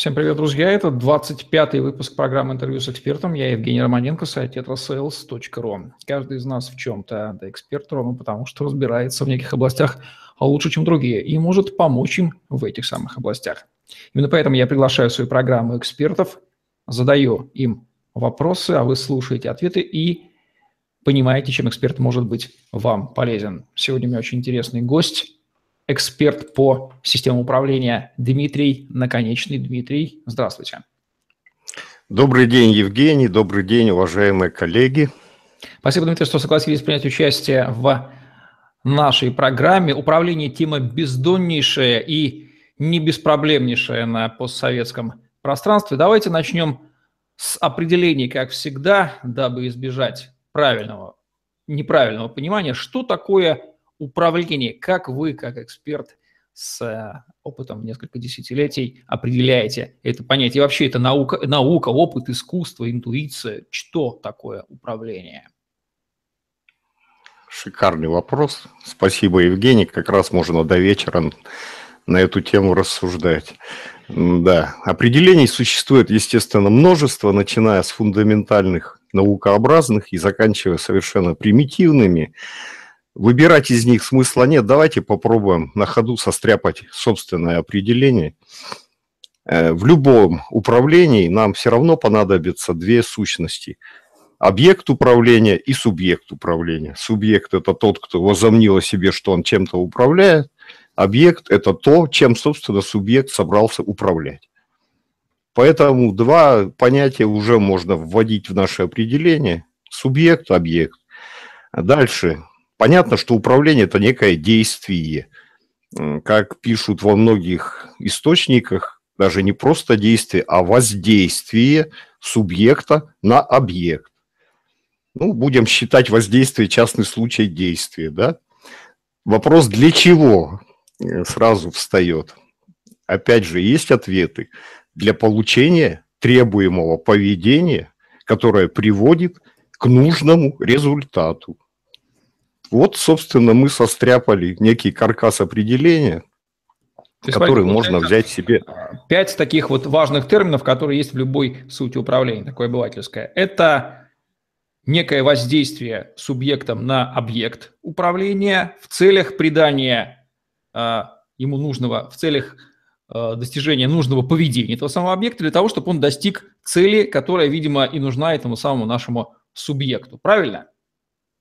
Всем привет, друзья. Это 25-й выпуск программы «Интервью с экспертом». Я Евгений Романенко, сайт tetrasales.ru. Каждый из нас в чем-то да, эксперт ровно потому, что разбирается в неких областях лучше, чем другие, и может помочь им в этих самых областях. Именно поэтому я приглашаю в свою программу экспертов, задаю им вопросы, а вы слушаете ответы и понимаете, чем эксперт может быть вам полезен. Сегодня у меня очень интересный гость – эксперт по системам управления Дмитрий Наконечный. Дмитрий, здравствуйте. Добрый день, Евгений. Добрый день, уважаемые коллеги. Спасибо, Дмитрий, что согласились принять участие в нашей программе. Управление – тема бездоннейшая и не беспроблемнейшая на постсоветском пространстве. Давайте начнем с определений, как всегда, дабы избежать правильного, неправильного понимания, что такое управление. Как вы, как эксперт с э, опытом несколько десятилетий, определяете это понятие? И вообще это наука, наука, опыт, искусство, интуиция. Что такое управление? Шикарный вопрос. Спасибо, Евгений. Как раз можно до вечера на эту тему рассуждать. Да, определений существует, естественно, множество, начиная с фундаментальных наукообразных и заканчивая совершенно примитивными. Выбирать из них смысла нет. Давайте попробуем на ходу состряпать собственное определение. Э, в любом управлении нам все равно понадобятся две сущности. Объект управления и субъект управления. Субъект – это тот, кто возомнил о себе, что он чем-то управляет. Объект – это то, чем, собственно, субъект собрался управлять. Поэтому два понятия уже можно вводить в наше определение. Субъект, объект. Дальше Понятно, что управление – это некое действие. Как пишут во многих источниках, даже не просто действие, а воздействие субъекта на объект. Ну, будем считать воздействие частный случай действия, да? Вопрос для чего э, сразу встает. Опять же, есть ответы. Для получения требуемого поведения, которое приводит к нужному результату. Вот, собственно, мы состряпали некий каркас определения, есть, который можно взять себе. Пять таких вот важных терминов, которые есть в любой сути управления, такое обывательское. Это некое воздействие субъектом на объект управления в целях придания э, ему нужного, в целях э, достижения нужного поведения этого самого объекта для того, чтобы он достиг цели, которая, видимо, и нужна этому самому нашему субъекту. Правильно?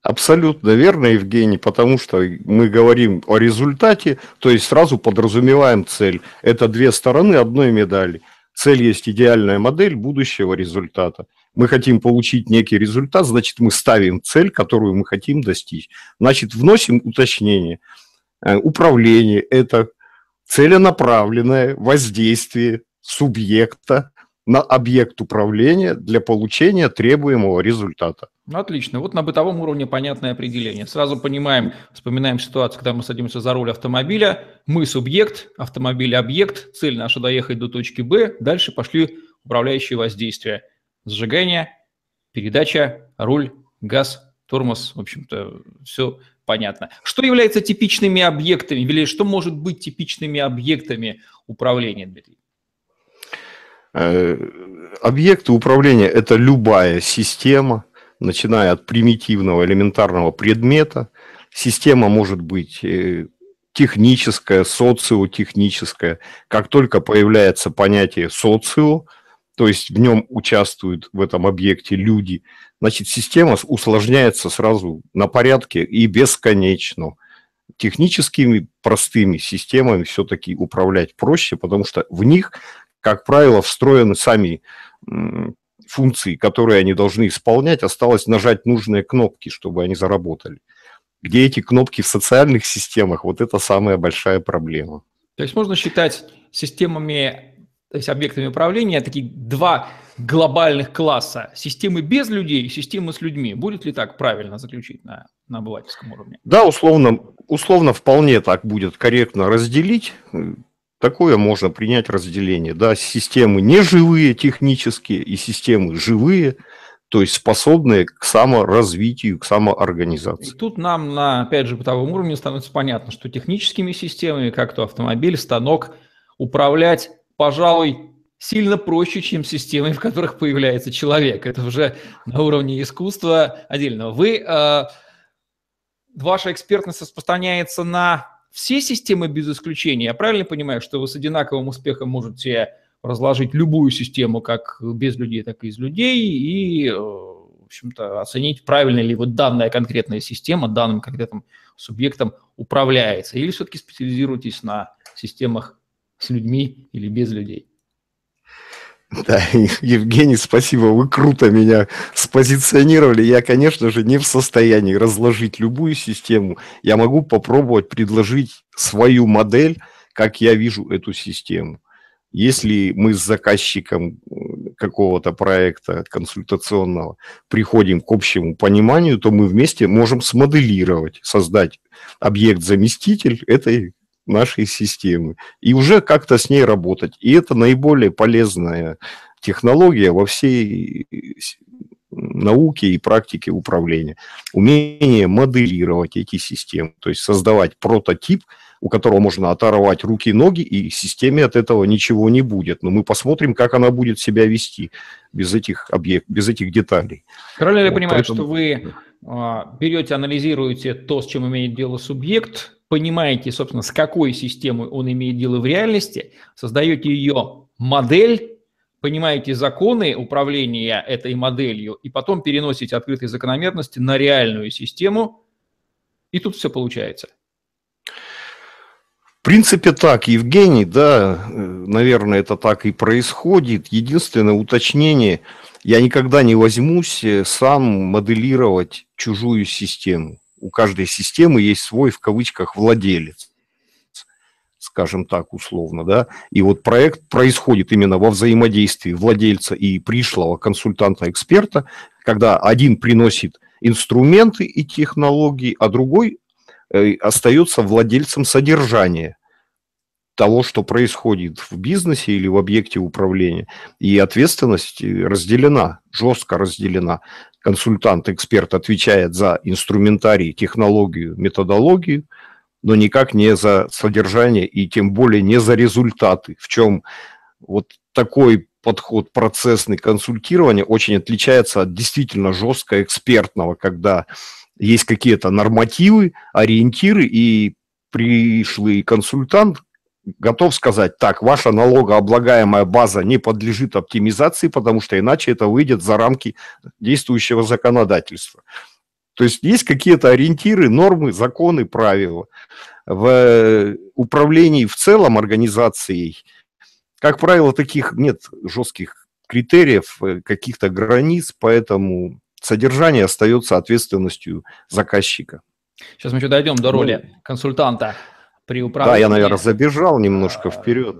Абсолютно верно, Евгений, потому что мы говорим о результате, то есть сразу подразумеваем цель. Это две стороны одной медали. Цель есть идеальная модель будущего результата. Мы хотим получить некий результат, значит, мы ставим цель, которую мы хотим достичь. Значит, вносим уточнение. Э, управление – это целенаправленное воздействие субъекта на объект управления для получения требуемого результата. Ну, отлично. Вот на бытовом уровне понятное определение. Сразу понимаем, вспоминаем ситуацию, когда мы садимся за руль автомобиля. Мы субъект, автомобиль объект, цель наша доехать до точки Б. Дальше пошли управляющие воздействия. Зажигание, передача, руль, газ, тормоз. В общем-то, все понятно. Что является типичными объектами, или что может быть типичными объектами управления, Дмитрий? Э, объекты управления – это любая система, начиная от примитивного элементарного предмета. Система может быть э, техническая, социотехническая. Как только появляется понятие социо, то есть в нем участвуют в этом объекте люди, значит, система усложняется сразу на порядке и бесконечно. Техническими простыми системами все-таки управлять проще, потому что в них как правило, встроены сами функции, которые они должны исполнять, осталось нажать нужные кнопки, чтобы они заработали. Где эти кнопки в социальных системах, вот это самая большая проблема. То есть можно считать системами, то есть объектами управления такие два глобальных класса. Системы без людей и системы с людьми. Будет ли так правильно заключить на, на обывательском уровне? Да, условно, условно вполне так будет корректно разделить. Такое можно принять разделение. Да, системы неживые технические и системы живые, то есть способные к саморазвитию, к самоорганизации. И тут нам на, опять же, бытовом уровне становится понятно, что техническими системами, как то автомобиль, станок, управлять, пожалуй, сильно проще, чем системы, в которых появляется человек. Это уже на уровне искусства отдельного. Вы, э, ваша экспертность распространяется на все системы без исключения. Я правильно понимаю, что вы с одинаковым успехом можете разложить любую систему как без людей, так и из людей и, э, в общем-то, оценить, правильно ли вот данная конкретная система данным конкретным субъектом управляется. Или все-таки специализируетесь на системах с людьми или без людей? Да, Евгений, спасибо, вы круто меня спозиционировали. Я, конечно же, не в состоянии разложить любую систему. Я могу попробовать предложить свою модель, как я вижу эту систему. Если мы с заказчиком э, какого-то проекта консультационного приходим к общему пониманию, то мы вместе можем смоделировать, создать объект-заместитель этой нашей системы и уже как-то с ней работать. И это наиболее полезная технология во всей науке и практике управления. Умение моделировать эти системы, то есть создавать прототип, у которого можно оторвать руки и ноги, и системе от этого ничего не будет. Но мы посмотрим, как она будет себя вести без этих объектов, без этих деталей. Правильно вот, я понимаю, поэтому... что вы а, берете, анализируете то, с чем имеет дело субъект, понимаете, собственно, с какой системой он имеет дело в реальности, создаете ее модель, понимаете законы управления этой моделью, и потом переносите открытые закономерности на реальную систему, и тут все получается. В принципе, так, Евгений, да, наверное, это так и происходит. Единственное уточнение, я никогда не возьмусь э, сам моделировать чужую систему у каждой системы есть свой, в кавычках, владелец, скажем так, условно, да, и вот проект происходит именно во взаимодействии владельца и пришлого консультанта-эксперта, когда один приносит инструменты и технологии, а другой э, остается владельцем содержания того, что происходит в бизнесе или в объекте управления. И ответственность разделена, жестко разделена консультант, эксперт отвечает за инструментарий, технологию, методологию, но никак не за содержание и тем более не за результаты. В чем вот такой подход процессный консультирования очень отличается от действительно жестко экспертного, когда есть какие-то нормативы, ориентиры, и пришлый консультант готов сказать, так, ваша налогооблагаемая база не подлежит оптимизации, потому что иначе это выйдет за рамки действующего законодательства. То есть есть какие-то ориентиры, нормы, законы, правила. В управлении в целом организацией, как правило, таких нет жестких критериев, каких-то границ, поэтому содержание остается ответственностью заказчика. Сейчас мы еще дойдем до роли ну, консультанта при управлении. Да, я, наверное, забежал немножко вперед.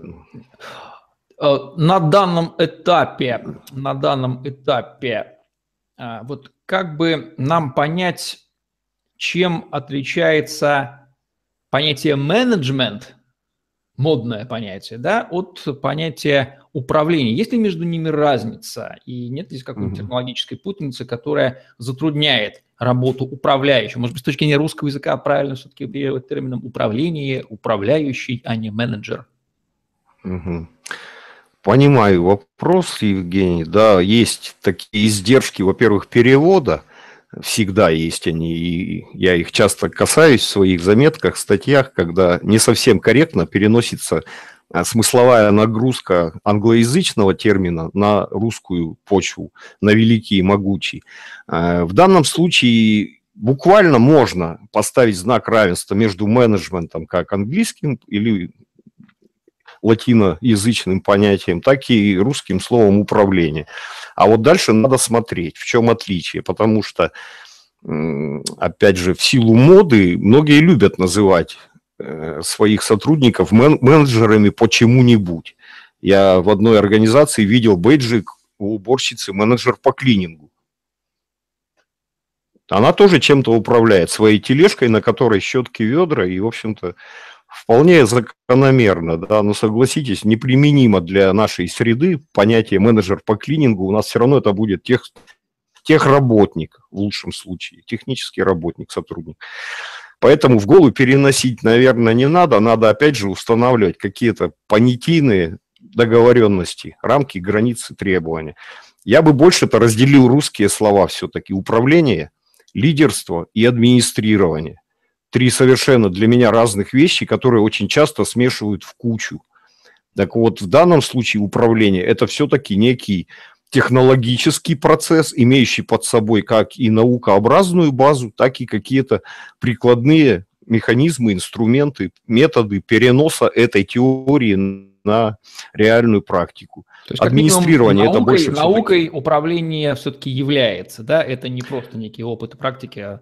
Э, на данном этапе, на данном этапе, э, вот как бы нам понять, чем отличается понятие менеджмент, модное понятие, да, от понятия управления. Есть ли между ними разница? И нет ли какой-нибудь mm-hmm. технологической путаницы, которая затрудняет работу управляющего. Может быть, с точки зрения русского языка правильно все-таки оперировать термином управление, управляющий, а не менеджер. Угу. Понимаю вопрос, Евгений. Да, есть такие издержки, во-первых, перевода. Всегда есть они, и я их часто касаюсь в своих заметках, статьях, когда не совсем корректно переносится смысловая нагрузка англоязычного термина на русскую почву, на великий и могучий. А, в данном случае буквально можно поставить знак равенства между менеджментом как английским или латиноязычным понятием, так и русским словом управление. А вот дальше надо смотреть, в чем отличие, потому что, опять же, в силу моды многие любят называть Э, своих сотрудников мен менеджерами по чему-нибудь. Я в одной организации видел бейджик у уборщицы менеджер по клинингу. Она тоже чем-то управляет, своей тележкой, на которой щетки, ведра, и, в общем-то, вполне закономерно, да, но согласитесь, неприменимо для нашей среды понятие менеджер по клинингу, у нас все равно это будет тех, техработник в лучшем случае, технический работник, сотрудник. Поэтому в голову переносить, наверное, не надо. Надо, опять же, устанавливать какие-то понятийные договоренности, рамки, границы, требования. Я бы больше-то разделил русские слова все-таки. Управление, лидерство и администрирование. Три совершенно для меня разных вещи, которые очень часто смешивают в кучу. Так вот, в данном случае управление – это все-таки некий технологический процесс, имеющий под собой как и наукообразную базу, так и какие-то прикладные механизмы, инструменты, методы переноса этой теории на реальную практику. То есть, Администрирование наукой, это больше... Наукой управление все-таки является, да? Это не просто некий опыт практики, а,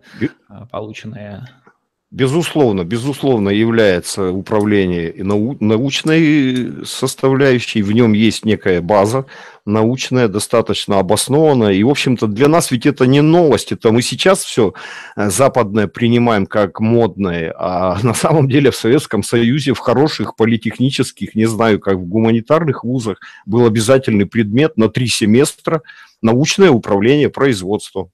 а полученные Безусловно, безусловно является управление нау научной составляющей, в нем есть некая база научная, достаточно обоснованная, и, в общем-то, для нас ведь это не новость, это мы сейчас все э, западное принимаем как модное, а на самом деле в Советском Союзе в хороших политехнических, не знаю, как в гуманитарных вузах, был обязательный предмет на три семестра научное управление производством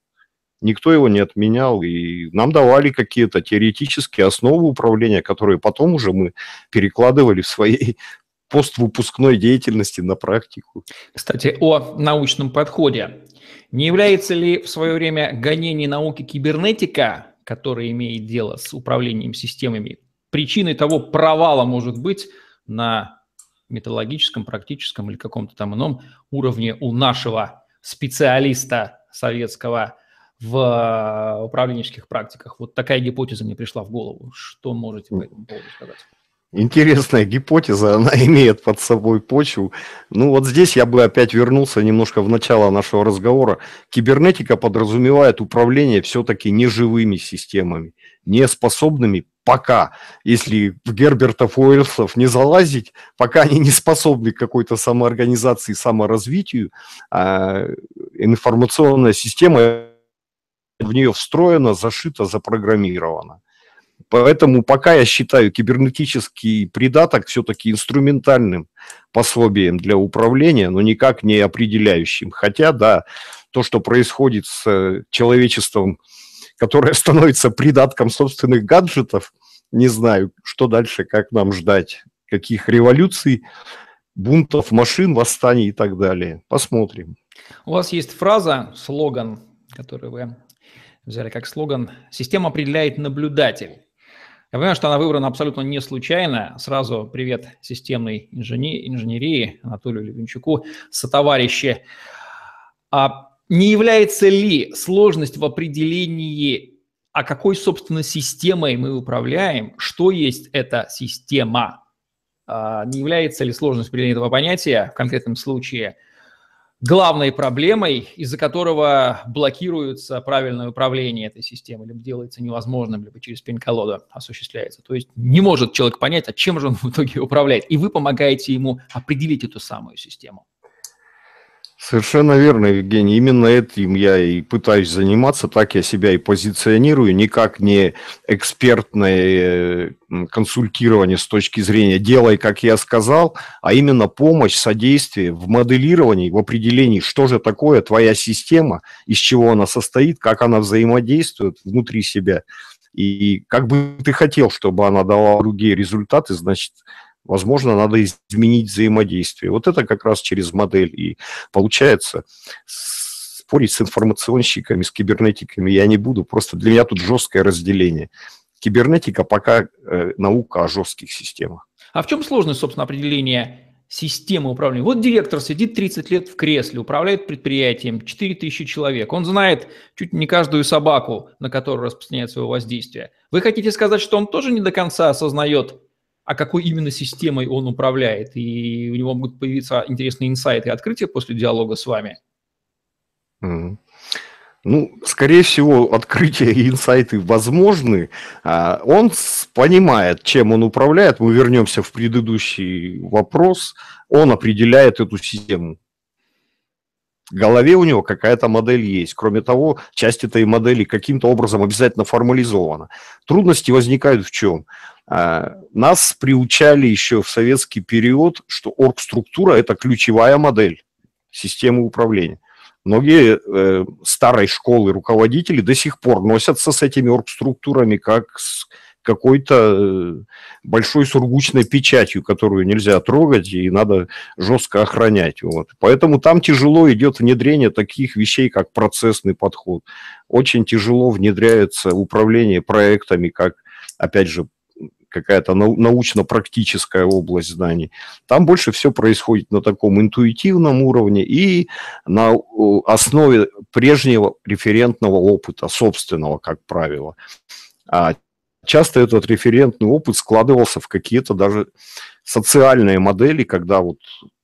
никто его не отменял, и нам давали какие-то теоретические основы управления, которые потом уже мы перекладывали в своей поствыпускной деятельности на практику. Кстати, о научном подходе. Не является ли в свое время гонение науки кибернетика, которая имеет дело с управлением системами, причиной того провала может быть на методологическом, практическом или каком-то там ином уровне у нашего специалиста советского в э, управленческих практиках. Вот такая гипотеза мне пришла в голову. Что можете по этому поводу сказать? Интересная гипотеза, она имеет под собой почву. Ну вот здесь я бы опять вернулся немножко в начало нашего разговора. Кибернетика подразумевает управление все-таки неживыми системами, не способными пока, если в Гербертов Уэллсов не залазить, пока они не способны к какой-то самоорганизации, саморазвитию, а информационная система в нее встроено, зашито, запрограммировано. Поэтому пока я считаю кибернетический придаток все-таки инструментальным пособием для управления, но никак не определяющим. Хотя, да, то, что происходит с человечеством, которое становится придатком собственных гаджетов, не знаю, что дальше, как нам ждать, каких революций, бунтов машин, восстаний и так далее. Посмотрим. У вас есть фраза, слоган, который вы взяли как слоган «Система определяет наблюдатель». Я понимаю, что она выбрана абсолютно не случайно. Сразу привет системной инженерии, инженерии Анатолию Левинчуку, сотоварищи. А не является ли сложность в определении, а какой, собственно, системой мы управляем, что есть эта система? А не является ли сложность определения этого понятия в конкретном случае – главной проблемой, из-за которого блокируется правильное управление этой системой, либо делается невозможным, либо через пень-колоду осуществляется. То есть не может человек понять, а чем же он в итоге управляет. И вы помогаете ему определить эту самую систему. Совершенно верно, Евгений. Именно этим я и пытаюсь заниматься, так я себя и позиционирую, никак не экспертное э, консультирование с точки зрения «делай, как я сказал», а именно помощь, содействие в моделировании, в определении, что же такое твоя система, из чего она состоит, как она взаимодействует внутри себя. И как бы ты хотел, чтобы она давала другие результаты, значит, Возможно, надо изменить взаимодействие. Вот это как раз через модель. И получается, спорить с информационщиками, с кибернетиками я не буду. Просто для меня тут жесткое разделение. Кибернетика пока э, наука о жестких системах. А в чем сложность, собственно, определения системы управления? Вот директор сидит 30 лет в кресле, управляет предприятием, 4000 человек. Он знает чуть не каждую собаку, на которую распространяет свое воздействие. Вы хотите сказать, что он тоже не до конца осознает а какой именно системой он управляет. И у него могут появиться интересные инсайты и открытия после диалога с вами. Ну, скорее всего, открытия и инсайты возможны. А, он понимает, чем он управляет. Мы вернемся в предыдущий вопрос. Он определяет эту систему. Голове у него какая-то модель есть. Кроме того, часть этой модели каким-то образом обязательно формализована. Трудности возникают в чем? А, нас приучали еще в советский период, что оргструктура – это ключевая модель системы управления. Многие э, старой школы руководители до сих пор носятся с этими оргструктурами как с какой-то э, большой сургучной печатью, которую нельзя трогать и надо жестко охранять. Вот. Поэтому там тяжело идет внедрение таких вещей, как процессный подход. Очень тяжело внедряется управление проектами, как, опять же, какая-то научно-практическая область знаний. Там больше все происходит на таком интуитивном уровне и на основе прежнего референтного опыта, собственного, как правило. А часто этот референтный опыт складывался в какие-то даже социальные модели, когда вот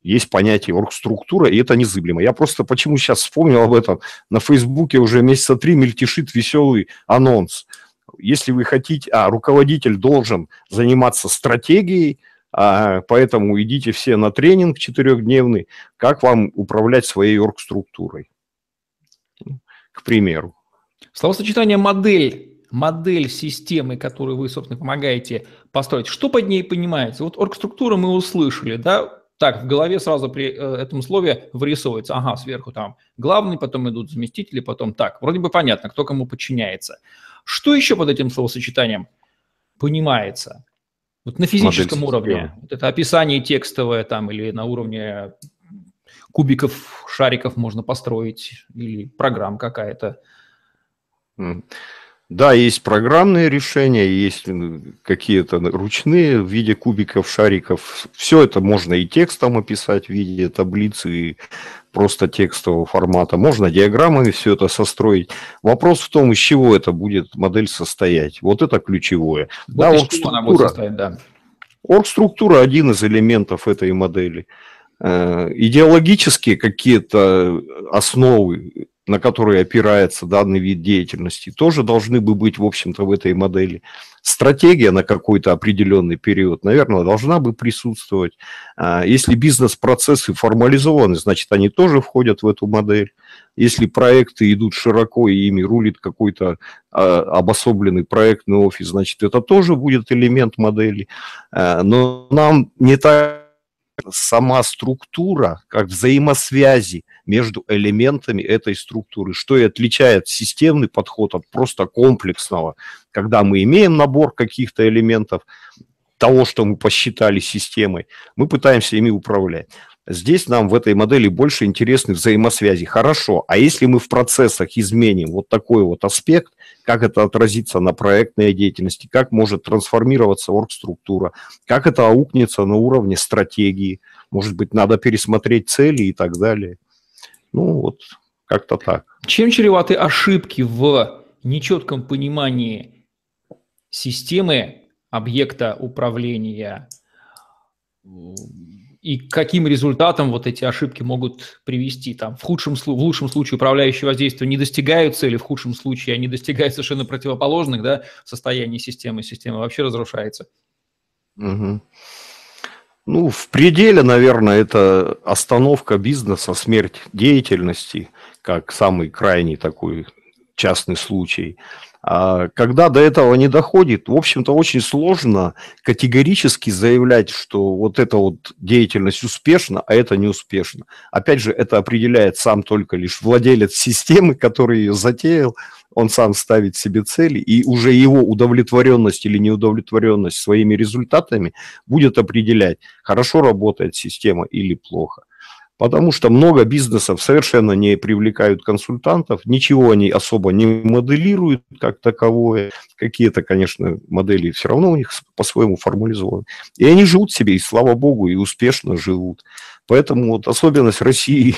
есть понятие оргструктура, и это незыблемо. Я просто почему сейчас вспомнил об этом, на Фейсбуке уже месяца три мельтешит веселый анонс – если вы хотите, а руководитель должен заниматься стратегией, а, поэтому идите все на тренинг четырехдневный, как вам управлять своей оргструктурой, к примеру. Словосочетание «модель», модель системы, которую вы, собственно, помогаете построить, что под ней понимаете? Вот оргструктура мы услышали, да, так, в голове сразу при э, этом слове вырисовывается, ага, сверху там главный, потом идут заместители, потом так. Вроде бы понятно, кто кому подчиняется. Что еще под этим словосочетанием понимается? Вот на физическом Модель уровне. Вот это описание текстовое там или на уровне кубиков, шариков можно построить или программ какая-то. Да, есть программные решения, есть какие-то ручные в виде кубиков, шариков. Все это можно и текстом описать в виде таблицы, и просто текстового формата. Можно диаграммами все это состроить. Вопрос в том, из чего это будет модель состоять. Вот это ключевое. Вот да, оргструктура, состоять, да. оргструктура один из элементов этой модели. Э, идеологические какие-то основы на которые опирается данный вид деятельности, тоже должны бы быть, в общем-то, в этой модели. Стратегия на какой-то определенный период, наверное, должна бы присутствовать. А, если бизнес-процессы формализованы, значит, они тоже входят в эту модель. Если проекты идут широко и ими рулит какой-то а, обособленный проектный офис, значит, это тоже будет элемент модели. А, но нам не так сама структура, как взаимосвязи между элементами этой структуры, что и отличает системный подход от просто комплексного, когда мы имеем набор каких-то элементов, того, что мы посчитали системой, мы пытаемся ими управлять. Здесь нам в этой модели больше интересны взаимосвязи. Хорошо, а если мы в процессах изменим вот такой вот аспект, как это отразится на проектной деятельности, как может трансформироваться оргструктура, как это аукнется на уровне стратегии, может быть, надо пересмотреть цели и так далее. Ну, вот как-то так. Чем чреваты ошибки в нечетком понимании системы объекта управления и к каким результатам вот эти ошибки могут привести. Там, в, худшем, в лучшем случае управляющие воздействия не достигают цели, в худшем случае они достигают совершенно противоположных да, состояний системы, система вообще разрушается. Угу. Ну, в пределе, наверное, это остановка бизнеса, смерть деятельности, как самый крайний такой частный случай. А когда до этого не доходит, в общем-то, очень сложно категорически заявлять, что вот эта вот деятельность успешна, а это не успешно. Опять же, это определяет сам только лишь владелец системы, который ее затеял, он сам ставит себе цели, и уже его удовлетворенность или неудовлетворенность своими результатами будет определять, хорошо работает система или плохо потому что много бизнесов совершенно не привлекают консультантов, ничего они особо не моделируют как таковое. Какие-то, конечно, модели все равно у них по-своему формализованы. И они живут себе, и слава богу, и успешно живут. Поэтому вот особенность России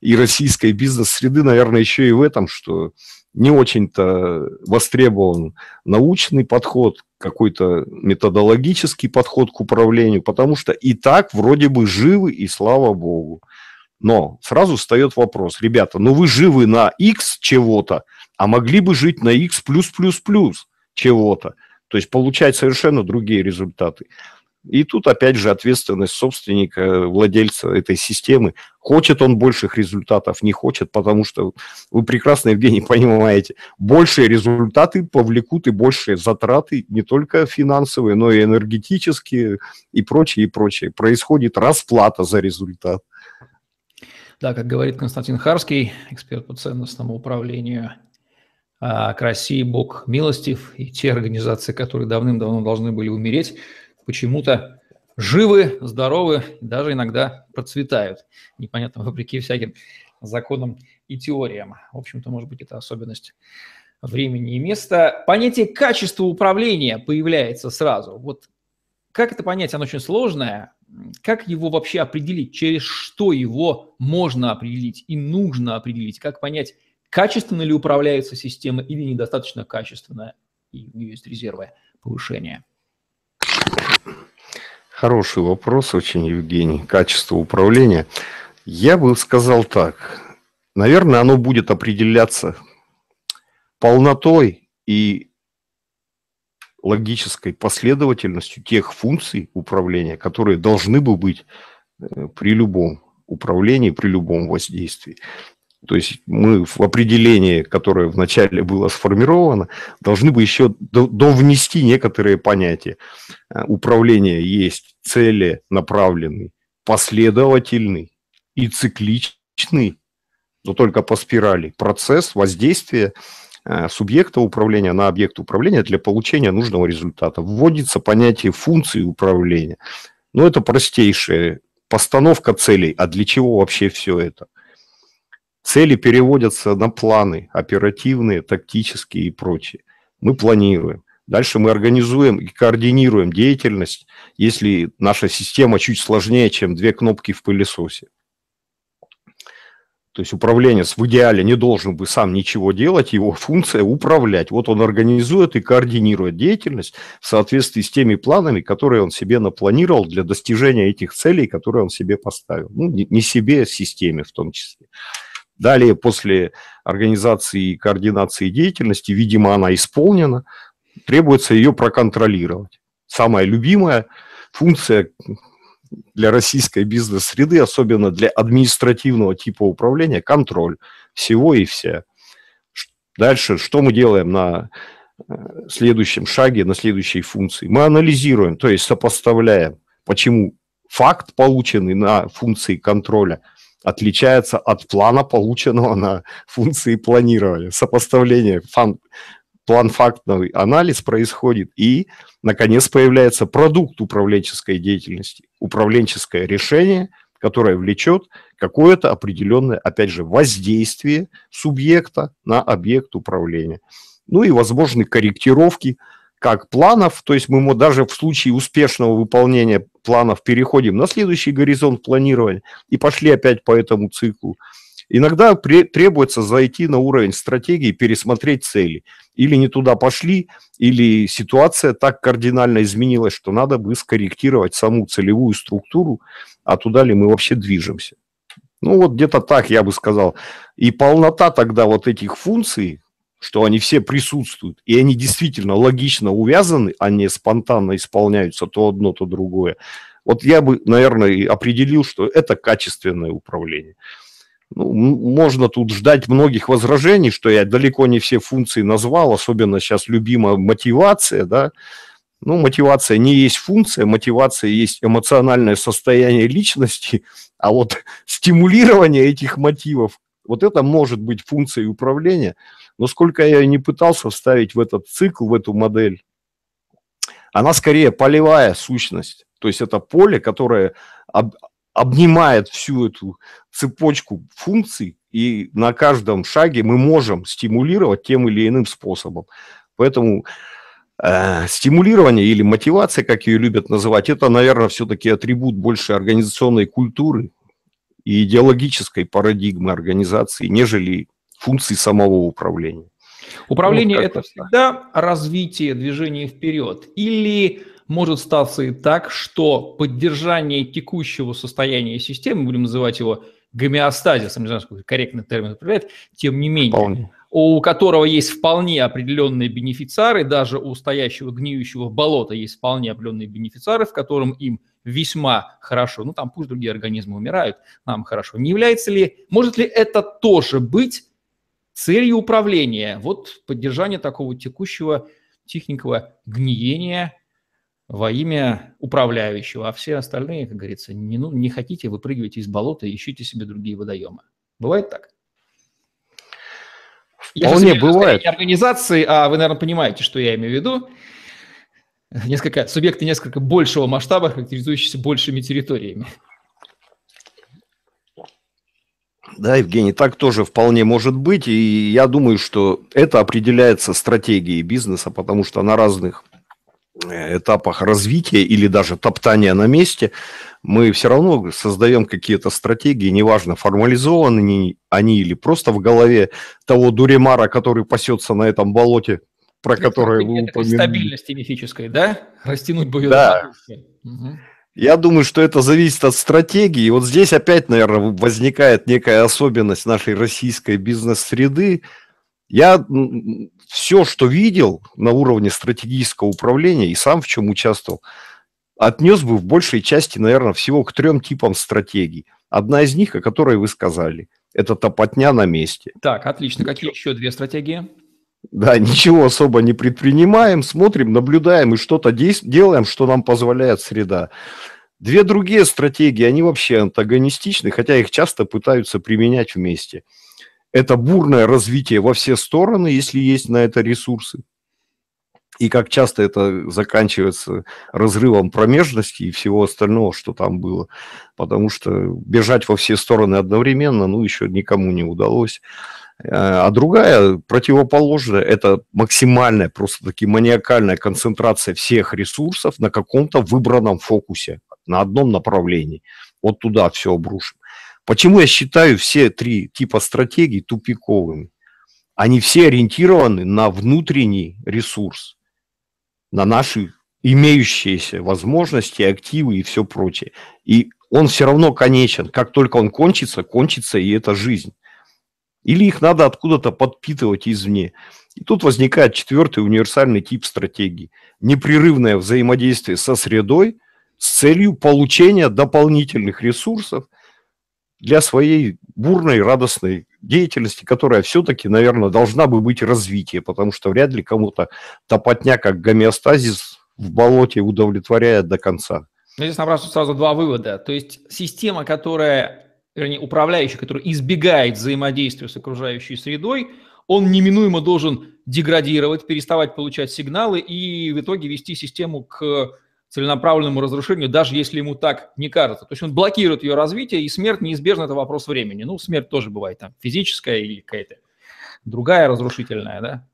и российской бизнес-среды, наверное, еще и в этом, что не очень-то востребован научный подход, какой-то методологический подход к управлению, потому что и так вроде бы живы, и слава богу. Но сразу встает вопрос, ребята, ну вы живы на x чего-то, а могли бы жить на x плюс плюс плюс чего-то. То есть получать совершенно другие результаты. И тут опять же ответственность собственника, владельца этой системы. Хочет он больших результатов, не хочет, потому что вы прекрасно, Евгений, понимаете, большие результаты повлекут и большие затраты, не только финансовые, но и энергетические и прочее, и прочее. Происходит расплата за результат. Да, как говорит Константин Харский, эксперт по ценностному управлению, а к России Бог милостив, и те организации, которые давным-давно должны были умереть, почему-то живы, здоровы, даже иногда процветают. Непонятно, вопреки всяким законам и теориям. В общем-то, может быть, это особенность времени и места. Понятие качества управления появляется сразу. Вот как это понять? Оно очень сложное. Как его вообще определить? Через что его можно определить и нужно определить? Как понять, качественно ли управляется система или недостаточно качественно, и у нее есть резервы повышения? Хороший вопрос очень, Евгений. Качество управления. Я бы сказал так. Наверное, оно будет определяться полнотой и логической последовательностью тех функций управления, которые должны бы быть э, при любом управлении, при любом воздействии. То есть мы в определении, которое вначале было сформировано, должны бы еще довнести некоторые понятия. Э, управление есть цели направленный, последовательный и цикличный, но только по спирали, процесс воздействия субъекта управления на объект управления для получения нужного результата. Вводится понятие функции управления. Ну, это простейшая постановка целей. А для чего вообще все это? Цели переводятся на планы оперативные, тактические и прочие. Мы планируем. Дальше мы организуем и координируем деятельность, если наша система чуть сложнее, чем две кнопки в пылесосе. То есть управленец в идеале не должен бы сам ничего делать, его функция управлять. Вот он организует и координирует деятельность в соответствии с теми планами, которые он себе напланировал для достижения этих целей, которые он себе поставил. Ну, не себе, а системе в том числе. Далее, после организации и координации деятельности, видимо, она исполнена, требуется ее проконтролировать. Самая любимая функция для российской бизнес-среды, особенно для административного типа управления, контроль всего и вся. Дальше, что мы делаем на э, следующем шаге, на следующей функции? Мы анализируем, то есть сопоставляем, почему факт, полученный на функции контроля, отличается от плана, полученного на функции планирования. Сопоставление фан, план-фактный анализ происходит, и, наконец, появляется продукт управленческой деятельности, управленческое решение, которое влечет какое-то определенное, опять же, воздействие субъекта на объект управления. Ну и возможны корректировки как планов, то есть мы даже в случае успешного выполнения планов переходим на следующий горизонт планирования и пошли опять по этому циклу. Иногда требуется зайти на уровень стратегии, пересмотреть цели – или не туда пошли, или ситуация так кардинально изменилась, что надо бы скорректировать саму целевую структуру, а туда ли мы вообще движемся. Ну вот где-то так я бы сказал. И полнота тогда вот этих функций, что они все присутствуют, и они действительно логично увязаны, а не спонтанно исполняются то одно, то другое. Вот я бы, наверное, определил, что это качественное управление. Ну, можно тут ждать многих возражений, что я далеко не все функции назвал, особенно сейчас любимая мотивация, да. Ну, мотивация не есть функция, мотивация есть эмоциональное состояние личности, а вот стимулирование этих мотивов, вот это может быть функцией управления. Но сколько я не пытался вставить в этот цикл, в эту модель, она скорее полевая сущность. То есть это поле, которое обнимает всю эту цепочку функций, и на каждом шаге мы можем стимулировать тем или иным способом. Поэтому э, стимулирование или мотивация, как ее любят называть, это, наверное, все-таки атрибут больше организационной культуры и идеологической парадигмы организации, нежели функции самого управления. Управление вот это всегда развитие движения вперед или может статься и так, что поддержание текущего состояния системы, будем называть его гомеостазисом, не знаю, сколько корректный термин употребляет, тем не менее, Вполне. у которого есть вполне определенные бенефициары, даже у стоящего гниющего болота есть вполне определенные бенефициары, в котором им весьма хорошо, ну там пусть другие организмы умирают, нам хорошо. Не является ли, может ли это тоже быть целью управления, вот поддержание такого текущего техникового гниения во имя управляющего, а все остальные, как говорится, не, ну, не хотите, выпрыгивайте из болота и ищите себе другие водоемы. Бывает так? Вполне бывает. Организации, а вы, наверное, понимаете, что я имею в виду. Несколько, субъекты несколько большего масштаба, характеризующиеся большими территориями. Да, Евгений, так тоже вполне может быть. И я думаю, что это определяется стратегией бизнеса, потому что на разных этапах развития или даже топтания на месте мы все равно создаем какие-то стратегии, неважно, формализованы они или просто в голове того дуремара, который пасется на этом болоте, про которое вы упомянули. Стабильности мифической, да? Растянуть бы ее. Да. Угу. Я думаю, что это зависит от стратегии. Вот здесь опять, наверное, возникает некая особенность нашей российской бизнес-среды. Я все, что видел на уровне стратегического управления и сам в чем участвовал, отнес бы в большей части, наверное, всего к трем типам стратегий. Одна из них, о которой вы сказали, это топотня на месте. Так, отлично. Какие еще две стратегии? Да, ничего особо не предпринимаем, смотрим, наблюдаем и что-то делаем, что нам позволяет среда. Две другие стратегии, они вообще антагонистичны, хотя их часто пытаются применять вместе. Это бурное развитие во все стороны, если есть на это ресурсы. И как часто это заканчивается разрывом промежности и всего остального, что там было. Потому что бежать во все стороны одновременно, ну, еще никому не удалось. А другая, противоположная, это максимальная, просто-таки маниакальная концентрация всех ресурсов на каком-то выбранном фокусе, на одном направлении. Вот туда все обрушим. Почему я считаю все три типа стратегий тупиковыми? Они все ориентированы на внутренний ресурс, на наши имеющиеся возможности, активы и все прочее. И он все равно конечен. Как только он кончится, кончится и эта жизнь. Или их надо откуда-то подпитывать извне. И тут возникает четвертый универсальный тип стратегии. Непрерывное взаимодействие со средой с целью получения дополнительных ресурсов для своей бурной, радостной деятельности, которая все-таки, наверное, должна бы быть развитие, потому что вряд ли кому-то топотня, как гомеостазис в болоте удовлетворяет до конца. Здесь напрашиваются сразу два вывода. То есть система, которая вернее, управляющий, который избегает взаимодействия с окружающей средой, он неминуемо должен деградировать, переставать получать сигналы и в итоге вести систему к целенаправленному разрушению, даже если ему так не кажется. То есть он блокирует ее развитие, и смерть неизбежно – это вопрос времени. Ну, смерть тоже бывает там физическая или какая-то другая разрушительная, да?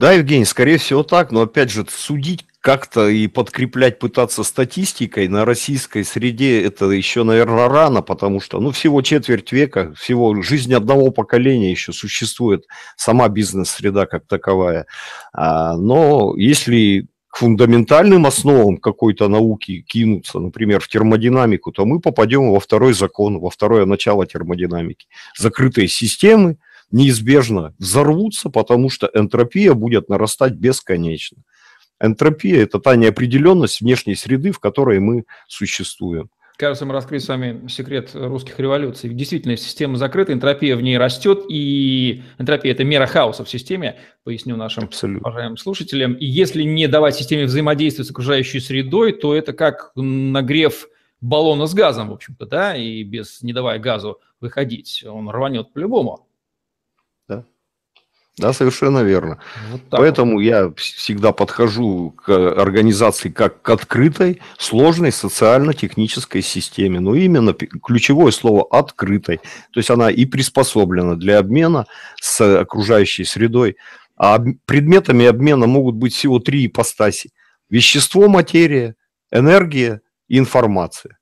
Да, Евгений, скорее всего так, но опять же, судить как-то и подкреплять пытаться статистикой на российской среде это еще, наверное, рано, потому что, ну, всего четверть века, всего жизнь одного поколения еще существует сама бизнес-среда как таковая. А, но если к фундаментальным основам какой-то науки кинуться, например, в термодинамику, то мы попадем во второй закон, во второе начало термодинамики. Закрытые системы неизбежно взорвутся, потому что энтропия будет нарастать бесконечно. Энтропия – это та неопределенность внешней среды, в которой мы существуем. Кажется, мы раскрыли с вами секрет русских революций. Действительно, система закрыта, энтропия в ней растет, и энтропия – это мера хаоса в системе, поясню нашим Абсолютно. уважаемым слушателям. И если не давать системе взаимодействовать с окружающей средой, то это как нагрев баллона с газом, в общем-то, да, и без, не давая газу выходить, он рванет по-любому. Да, совершенно верно. Вот Поэтому вот. я всегда подхожу к организации как к открытой, сложной социально-технической системе. Но именно ключевое слово «открытой». То есть она и приспособлена для обмена с окружающей средой. А предметами обмена могут быть всего три ипостаси. Вещество, материя, энергия и информация.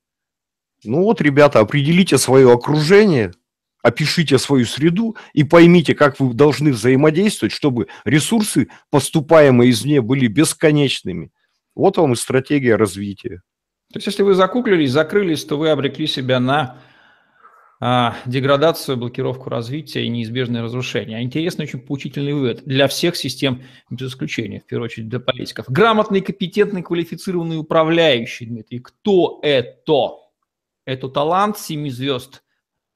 Ну вот, ребята, определите свое окружение, опишите свою среду и поймите, как вы должны взаимодействовать, чтобы ресурсы, поступаемые извне, были бесконечными. Вот вам и стратегия развития. То есть, если вы закуклились, закрылись, то вы обрекли себя на а, деградацию, блокировку развития и неизбежное разрушение. А интересный, очень поучительный вывод для всех систем, без исключения, в первую очередь для политиков. Грамотный, компетентный, квалифицированный управляющий, Дмитрий. Кто это? Это талант семи звезд –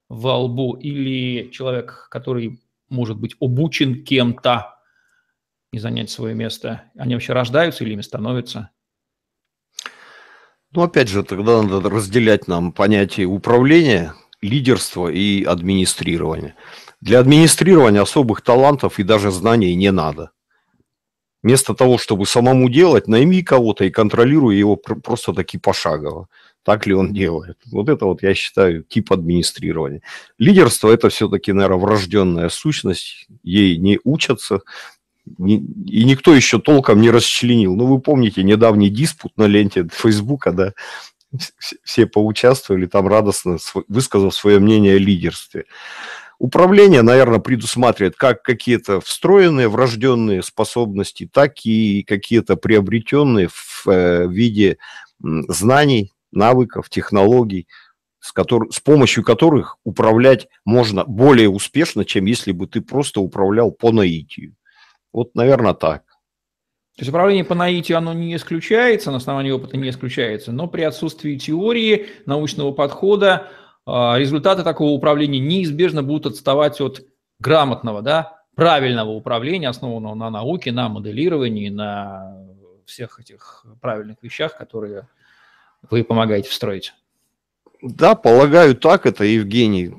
во лбу или человек, который может быть обучен кем-то и занять свое место, они вообще рождаются или ими становятся? Ну, опять же, тогда надо разделять нам понятие управления, лидерства и администрирования. Для администрирования особых талантов и даже знаний не надо. Вместо того, чтобы самому делать, найми кого-то и контролируй его просто таки пошагово. Так ли он делает? Вот это вот, я считаю, тип администрирования. Лидерство – это все-таки, наверное, врожденная сущность. Ей не учатся, и никто еще толком не расчленил. Ну, вы помните недавний диспут на ленте Фейсбука, да, все поучаствовали там радостно, высказав свое мнение о лидерстве. Управление, наверное, предусматривает как какие-то встроенные, врожденные способности, так и какие-то приобретенные в э, виде знаний, навыков, технологий, с, котор... с помощью которых управлять можно более успешно, чем если бы ты просто управлял по наитию. Вот, наверное, так. То есть управление по наитию, оно не исключается, на основании опыта не исключается, но при отсутствии теории, научного подхода, а, результаты такого управления неизбежно будут отставать от грамотного, да, правильного управления, основанного на науке, на моделировании, на всех этих правильных вещах, которые вы помогаете встроить. Да, полагаю, так это, Евгений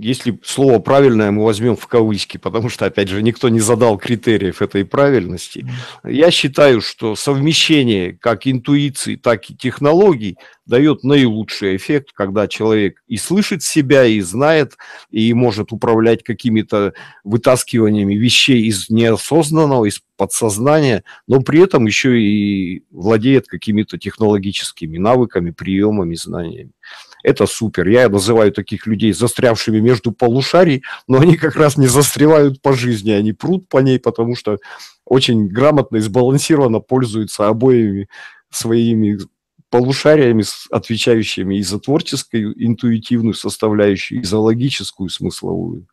если слово правильное мы возьмем в кавычки, потому что, опять же, никто не задал критериев этой правильности, я считаю, что совмещение как интуиции, так и технологий дает наилучший эффект, когда человек и слышит себя, и знает, и может управлять какими-то вытаскиваниями вещей из неосознанного, из подсознания, но при этом еще и владеет какими-то технологическими навыками, приемами, знаниями. Это супер. Я называю таких людей застрявшими между полушарий, но они как раз не застревают по жизни, они прут по ней, потому что очень грамотно и сбалансированно пользуются обоими своими полушариями, отвечающими и за творческую, интуитивную составляющую, и за логическую, смысловую.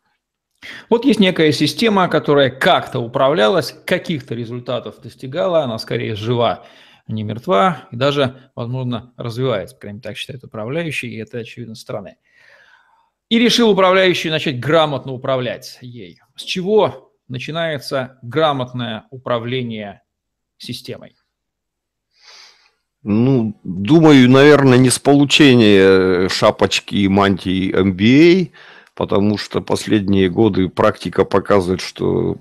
Вот есть некая система, которая как-то управлялась, каких-то результатов достигала, она скорее жива не мертва и даже, возможно, развивается, по крайней мере, так считает управляющий, и это, очевидно, страны. И решил управляющий начать грамотно управлять ей. С чего начинается грамотное управление системой? Ну, думаю, наверное, не с получения шапочки и мантии MBA, потому что последние годы практика показывает, что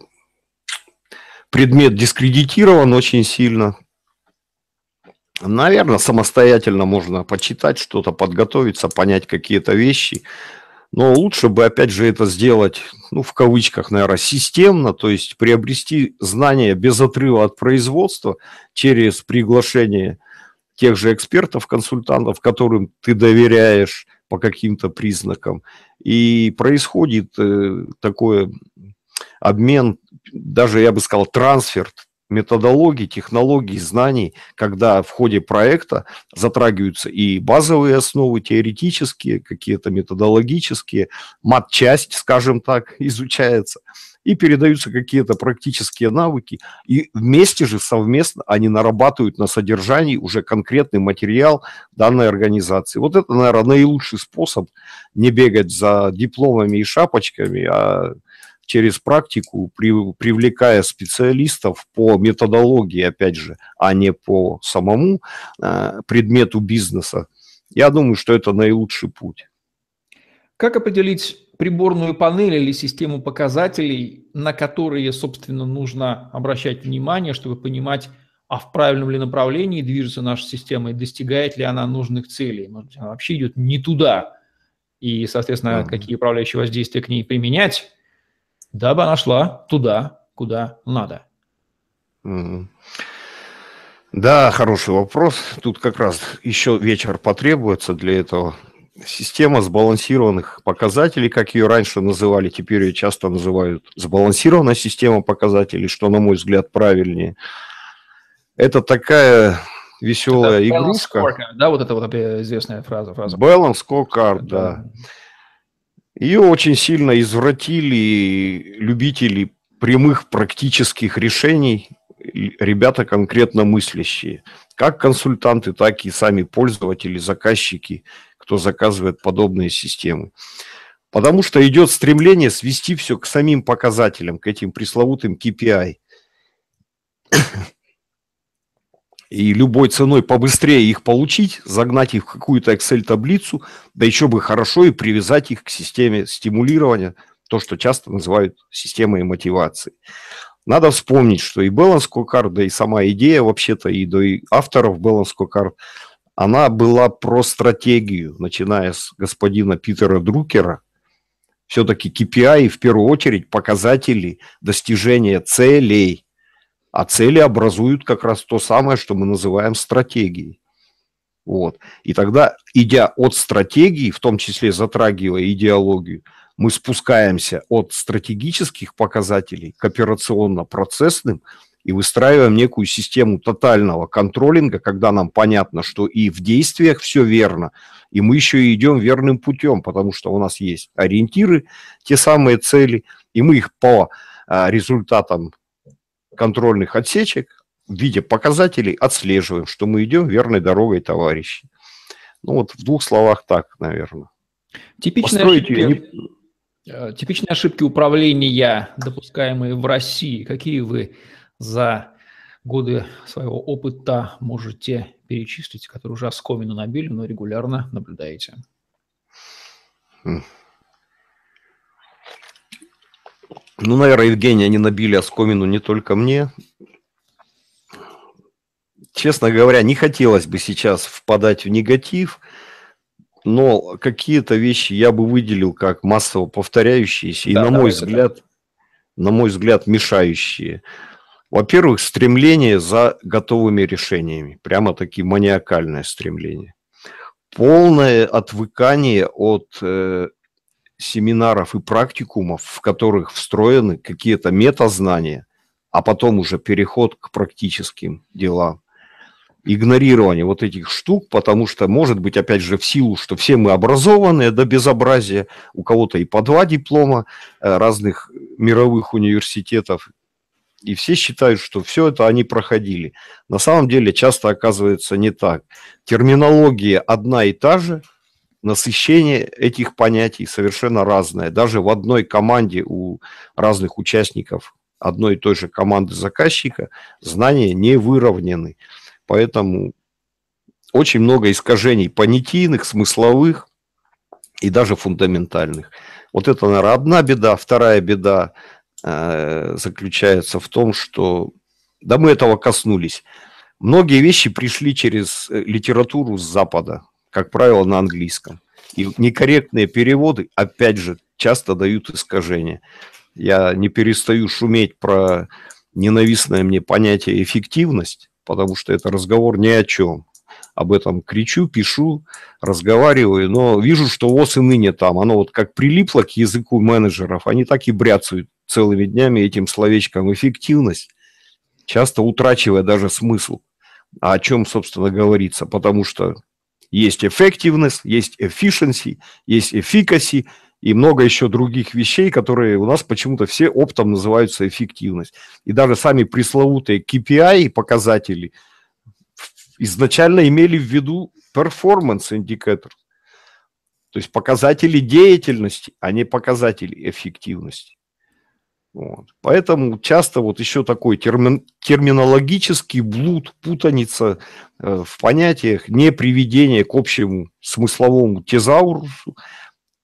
предмет дискредитирован очень сильно. Наверное, самостоятельно можно почитать что-то, подготовиться, понять какие-то вещи. Но лучше бы, опять же, это сделать, ну, в кавычках, наверное, системно, то есть приобрести знания без отрыва от производства через приглашение тех же экспертов, консультантов, которым ты доверяешь по каким-то признакам. И происходит э, такой обмен, даже, я бы сказал, трансфер методологий, технологий, знаний, когда в ходе проекта затрагиваются и базовые основы теоретические, какие-то методологические, мат-часть, скажем так, изучается, и передаются какие-то практические навыки, и вместе же совместно они нарабатывают на содержании уже конкретный материал данной организации. Вот это, наверное, наилучший способ не бегать за дипломами и шапочками, а через практику, при, привлекая специалистов по методологии, опять же, а не по самому э, предмету бизнеса, я думаю, что это наилучший путь. Как определить приборную панель или систему показателей, на которые, собственно, нужно обращать внимание, чтобы понимать, а в правильном ли направлении движется наша система и достигает ли она нужных целей? Может она вообще идет не туда, и, соответственно, mm-hmm. какие управляющие воздействия к ней применять, дабы она шла туда, куда надо. Да, хороший вопрос. Тут как раз еще вечер потребуется для этого. Система сбалансированных показателей, как ее раньше называли, теперь ее часто называют сбалансированная система показателей, что, на мой взгляд, правильнее. Это такая веселая это игрушка. Scorecard, да, вот это вот известная фраза. фраза. Balance scorecard, да. да. Ее очень сильно извратили любители прямых практических решений, ребята конкретно мыслящие. Как консультанты, так и сами пользователи, заказчики, кто заказывает подобные системы. Потому что идет стремление свести все к самим показателям, к этим пресловутым KPI и любой ценой побыстрее их получить, загнать их в какую-то Excel-таблицу, да еще бы хорошо и привязать их к системе стимулирования, то, что часто называют системой мотивации. Надо вспомнить, что и Balance Scorecard, да и сама идея вообще-то, и до и авторов Balance Scorecard, она была про стратегию, начиная с господина Питера Друкера. Все-таки KPI в первую очередь показатели достижения целей. А цели образуют как раз то самое, что мы называем стратегией. Вот. И тогда, идя от стратегии, в том числе затрагивая идеологию, мы спускаемся от стратегических показателей к операционно-процессным и выстраиваем некую систему тотального контролинга, когда нам понятно, что и в действиях все верно, и мы еще и идем верным путем, потому что у нас есть ориентиры, те самые цели, и мы их по а, результатам контрольных отсечек в виде показателей отслеживаем, что мы идем верной дорогой, товарищи. Ну вот в двух словах так, наверное. Типичные ошибки, не... Э, типичные ошибки управления, допускаемые в России, какие вы за годы своего опыта можете перечислить, которые уже оскомину набили, но регулярно наблюдаете? Ну, наверное, Евгений, они набили оскомину не только мне честно говоря, не хотелось бы сейчас впадать в негатив, но какие-то вещи я бы выделил как массово повторяющиеся и, да, на мой взгляд, так. на мой взгляд, мешающие. Во-первых, стремление за готовыми решениями, прямо таки маниакальное стремление. Полное отвыкание от э, семинаров и практикумов, в которых встроены какие-то метазнания, а потом уже переход к практическим делам игнорирование вот этих штук, потому что, может быть, опять же, в силу, что все мы образованные до безобразия, у кого-то и по два диплома э, разных мировых университетов, и все считают, что все это они проходили. На самом деле часто оказывается не так. Терминология одна и та же, насыщение этих понятий совершенно разное. Даже в одной команде у разных участников одной и той же команды заказчика знания не выровнены. Поэтому очень много искажений понятийных, смысловых и даже фундаментальных. Вот это, наверное, одна беда. Вторая беда э, заключается в том, что, да мы этого коснулись, многие вещи пришли через э, литературу с Запада, как правило, на английском. И некорректные переводы, опять же, часто дают искажения. Я не перестаю шуметь про ненавистное мне понятие эффективность, потому что это разговор ни о чем. Об этом кричу, пишу, разговариваю, но вижу, что ВОЗ и ныне там. Оно вот как прилипло к языку менеджеров, они так и бряцают целыми днями этим словечком эффективность, часто утрачивая даже смысл. А о чем, собственно, говорится? Потому что есть эффективность, есть efficiency, есть efficacy – и много еще других вещей, которые у нас почему-то все оптом называются эффективность. И даже сами пресловутые KPI показатели изначально имели в виду performance индикатор. То есть показатели деятельности, а не показатели эффективности. Вот. Поэтому часто вот еще такой термин, терминологический блуд, путаница э, в понятиях, не приведение к общему смысловому тезаурусу,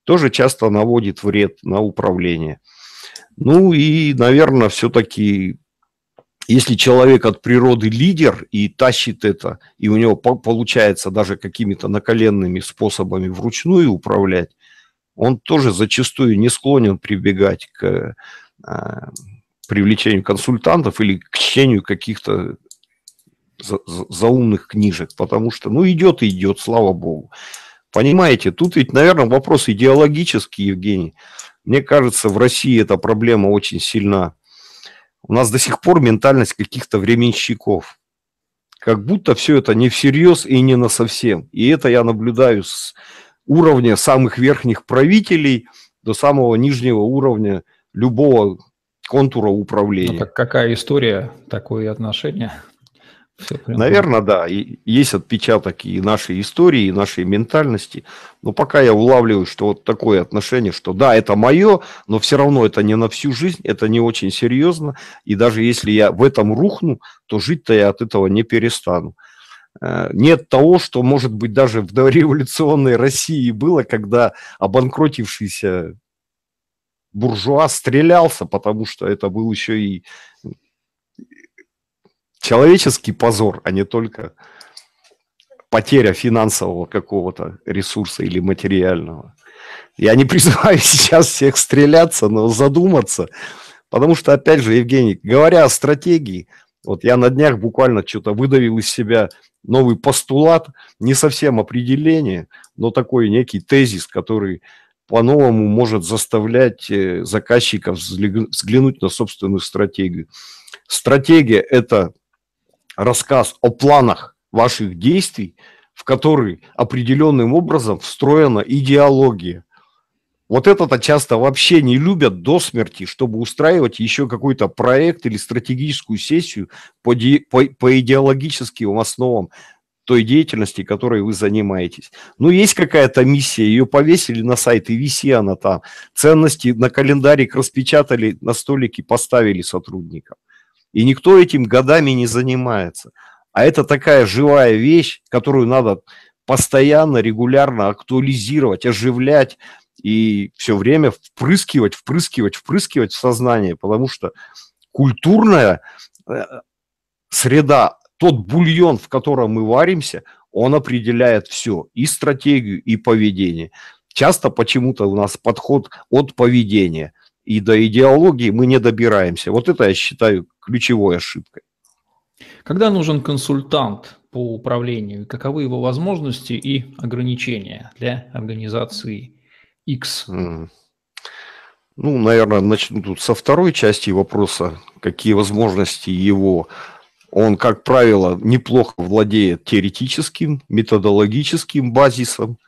тоже часто наводит вред на управление. Ну и, наверное, все-таки, если человек от природы лидер и тащит это, и у него получается даже какими-то наколенными способами вручную управлять, он тоже зачастую не склонен прибегать к привлечению консультантов или к чтению каких-то за, за, заумных книжек, потому что, ну, идет и идет, слава богу. Понимаете, тут ведь, наверное, вопрос идеологический, Евгений. Мне кажется, в России эта проблема очень сильна. У нас до сих пор ментальность каких-то временщиков. Как будто все это не всерьез и не на совсем. И это я наблюдаю с уровня самых верхних правителей до самого нижнего уровня любого контура управления. Ну, так какая история, такое отношение? Наверное, да. И есть отпечаток и нашей истории, и нашей ментальности. Но пока я улавливаю, что вот такое отношение, что да, это мое, но все равно это не на всю жизнь, это не очень серьезно. И даже если я в этом рухну, то жить-то я от этого не перестану. Э, нет того, что, может быть, даже в дореволюционной России было, когда обанкротившийся буржуа стрелялся, потому что это был еще и человеческий позор, а не только потеря финансового какого-то ресурса или материального. Я не призываю сейчас всех стреляться, но задуматься, потому что, опять же, Евгений, говоря о стратегии, вот я на днях буквально что-то выдавил из себя новый постулат, не совсем определение, но такой некий тезис, который по-новому может заставлять э, заказчиков взглянуть на собственную стратегию. Стратегия – это рассказ о планах ваших действий, в который определенным образом встроена идеология. Вот это-то часто вообще не любят до смерти, чтобы устраивать еще какой-то проект или стратегическую сессию по, по, по идеологическим основам той деятельности, которой вы занимаетесь. Ну, есть какая-то миссия, ее повесили на сайт, и виси она там. Ценности на календарик распечатали, на столике поставили сотрудникам. И никто этим годами не занимается. А это такая живая вещь, которую надо постоянно, регулярно актуализировать, оживлять и все время впрыскивать, впрыскивать, впрыскивать в сознание, потому что культурная э, среда, тот бульон, в котором мы варимся, он определяет все, и стратегию, и поведение. Часто почему-то у нас подход от поведения – и до идеологии мы не добираемся. Вот это я считаю ключевой ошибкой. Когда нужен консультант по управлению, каковы его возможности и ограничения для организации X? Ну, наверное, начну тут со второй части вопроса. Какие возможности его? Он, как правило, неплохо владеет теоретическим, методологическим базисом.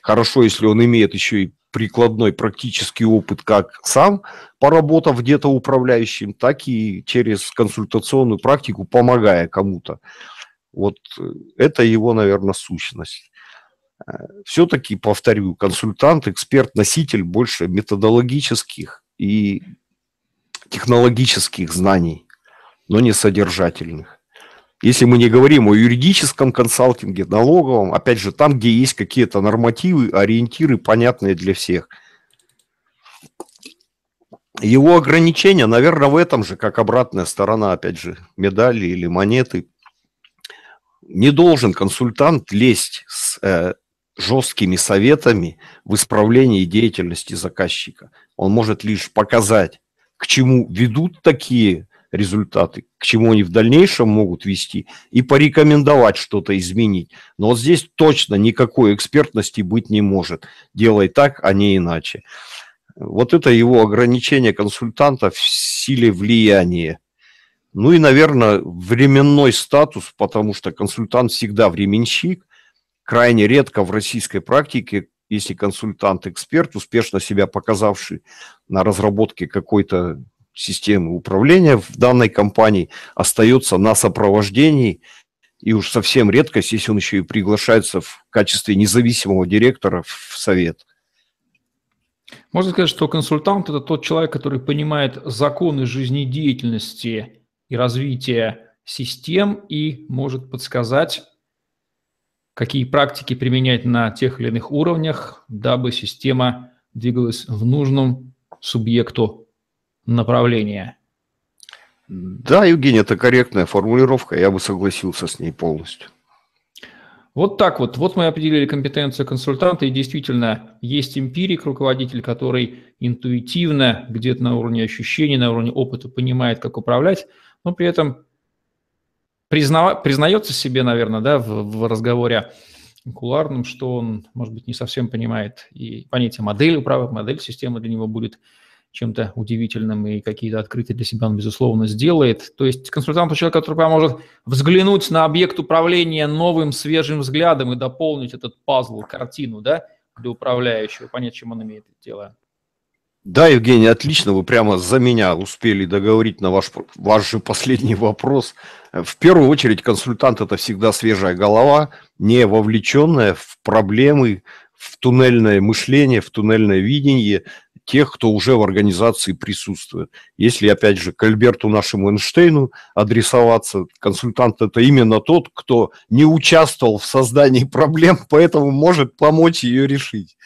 Хорошо, если он имеет еще и прикладной практический опыт как сам, поработав где-то управляющим, так и через консультационную практику, помогая кому-то. Вот э, это его, наверное, сущность. Э, Все-таки, повторю, консультант, эксперт, носитель больше методологических и технологических знаний, но не содержательных. Если мы не говорим о юридическом консалтинге, налоговом, опять же, там, где есть какие-то нормативы, ориентиры, понятные для всех. Его ограничения, наверное, в этом же, как обратная сторона, опять же, медали или монеты. Не должен консультант лезть с э, жесткими советами в исправлении деятельности заказчика. Он может лишь показать, к чему ведут такие результаты, к чему они в дальнейшем могут вести, и порекомендовать что-то изменить. Но вот здесь точно никакой экспертности быть не может. Делай так, а не иначе. Вот это его ограничение консультанта в силе влияния. Ну и, наверное, временной статус, потому что консультант всегда временщик. Крайне редко в российской практике, если консультант-эксперт, успешно себя показавший на разработке какой-то системы управления в данной компании остается на сопровождении, и уж совсем редкость, если он еще и приглашается в качестве независимого директора в совет. Можно сказать, что консультант – это тот человек, который понимает законы жизнедеятельности и развития систем и может подсказать, какие практики применять на тех или иных уровнях, дабы система двигалась в нужном субъекту направления. Да, Евгений, это корректная формулировка, я бы согласился с ней полностью. Вот так вот. Вот мы определили компетенцию консультанта, и действительно есть эмпирик, руководитель, который интуитивно, где-то на уровне ощущений, на уровне опыта понимает, как управлять, но при этом призна... признается себе, наверное, да, в, в разговоре куларном, что он, может быть, не совсем понимает и понятие модели управы, модель системы для него будет чем-то удивительным и какие-то открытия для себя он, безусловно, сделает. То есть консультант – человек, который поможет взглянуть на объект управления новым, свежим взглядом и дополнить этот пазл, картину, да, для управляющего, понять, чем он имеет дело. Да, Евгений, отлично, вы прямо за меня успели договорить на ваш, ваш же последний вопрос. В первую очередь консультант – это всегда свежая голова, не вовлеченная в проблемы, в туннельное мышление, в туннельное видение – тех, кто уже в организации присутствует. Если, опять же, к Альберту нашему Эйнштейну адресоваться, консультант – это именно тот, кто не участвовал в создании проблем, поэтому может помочь ее решить.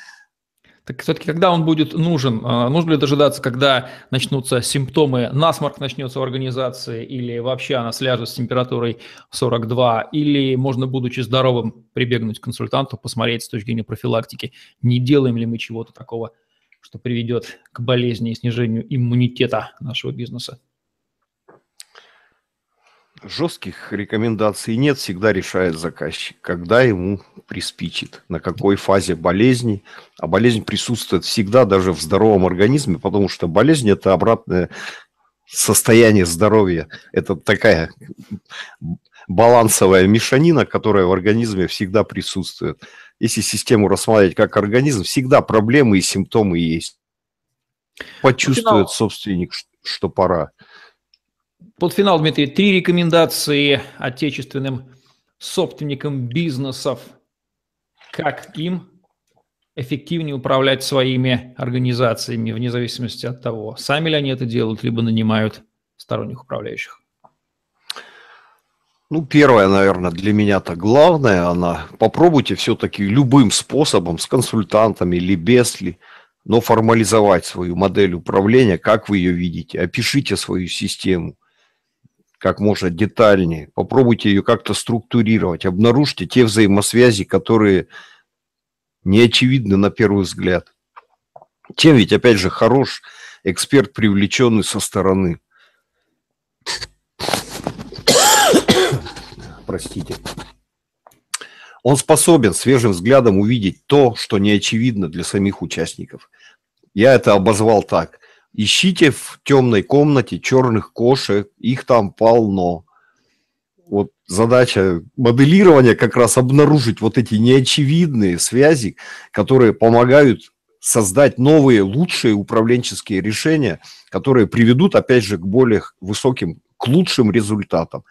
Так все-таки, когда он будет нужен? А, нужно ли дожидаться, когда начнутся симптомы, насморк начнется в организации, или вообще она сляжет с температурой 42, или можно, будучи здоровым, прибегнуть к консультанту, посмотреть с точки зрения профилактики, не делаем ли мы чего-то такого, что приведет к болезни и снижению иммунитета нашего бизнеса? Жестких рекомендаций нет, всегда решает заказчик, когда ему приспичит, на какой фазе болезни. А болезнь присутствует всегда даже в здоровом организме, потому что болезнь – это обратное состояние здоровья. Это такая балансовая мешанина, которая в организме всегда присутствует. Если систему рассматривать как организм, всегда проблемы и симптомы есть. Почувствует собственник, что пора. Под финал, Дмитрий, три рекомендации отечественным собственникам бизнесов, как им эффективнее управлять своими организациями, вне зависимости от того, сами ли они это делают, либо нанимают сторонних управляющих. Ну, первое, наверное, для меня-то главное, она попробуйте все-таки любым способом, с консультантами или без ли, но формализовать свою модель управления, как вы ее видите, опишите свою систему как можно детальнее. Попробуйте ее как-то структурировать. Обнаружьте те взаимосвязи, которые не очевидны на первый взгляд. Тем ведь, опять же, хорош эксперт, привлеченный со стороны. Простите. Он способен свежим взглядом увидеть то, что не очевидно для самих участников. Я это обозвал так. Ищите в темной комнате черных кошек, их там полно. Вот задача моделирования как раз обнаружить вот эти неочевидные связи, которые помогают создать новые, лучшие управленческие решения, которые приведут, опять же, к более высоким, к лучшим результатам.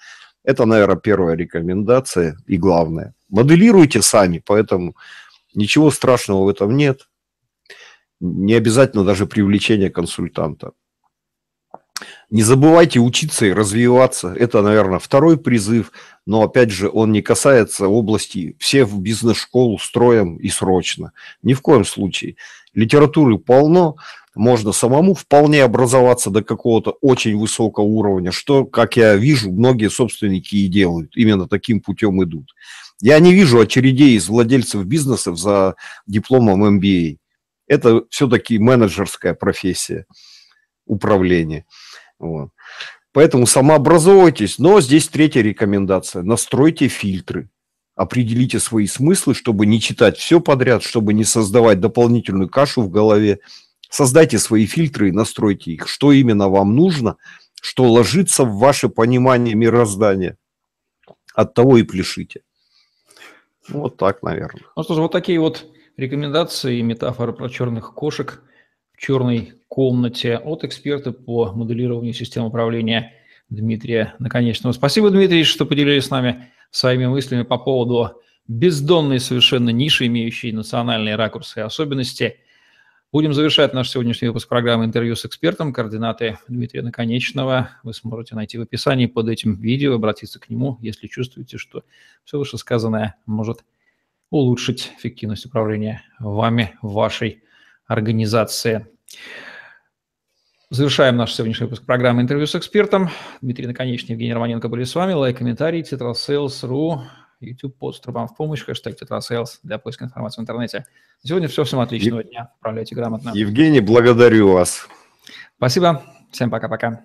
Это, наверное, первая рекомендация и главное. Моделируйте сами, поэтому ничего страшного в этом нет не обязательно даже привлечение консультанта. Не забывайте учиться и развиваться. Это, наверное, второй призыв, но, опять же, он не касается области все в бизнес-школу строим и срочно. Ни в коем случае. Литературы полно, можно самому вполне образоваться до какого-то очень высокого уровня, что, как я вижу, многие собственники и делают, именно таким путем идут. Я не вижу очередей из владельцев бизнесов за дипломом MBA это все-таки менеджерская профессия управления. Вот. Поэтому самообразовывайтесь, но здесь третья рекомендация. Настройте фильтры, определите свои смыслы, чтобы не читать все подряд, чтобы не создавать дополнительную кашу в голове. Создайте свои фильтры и настройте их, что именно вам нужно, что ложится в ваше понимание мироздания. От того и пляшите. Вот так, наверное. Ну что ж, вот такие вот Рекомендации и метафоры про черных кошек в черной комнате от эксперта по моделированию систем управления Дмитрия Наконечного. Спасибо, Дмитрий, что поделились с нами своими мыслями по поводу бездонной совершенно ниши, имеющей национальные ракурсы и особенности. Будем завершать наш сегодняшний выпуск программы «Интервью с экспертом». Координаты Дмитрия Наконечного вы сможете найти в описании под этим видео, обратиться к нему, если чувствуете, что все вышесказанное может улучшить эффективность управления вами, вашей организации. Завершаем наш сегодняшний выпуск программы «Интервью с экспертом». Дмитрий Наконечный, Евгений Романенко были с вами. Лайк, комментарий, Tetrasales.ru, YouTube, пост трубам в помощь, хэштег Tetrasales для поиска информации в интернете. Сегодня все. Всем отличного Ев... дня. Управляйте грамотно. Евгений, благодарю вас. Спасибо. Всем пока-пока.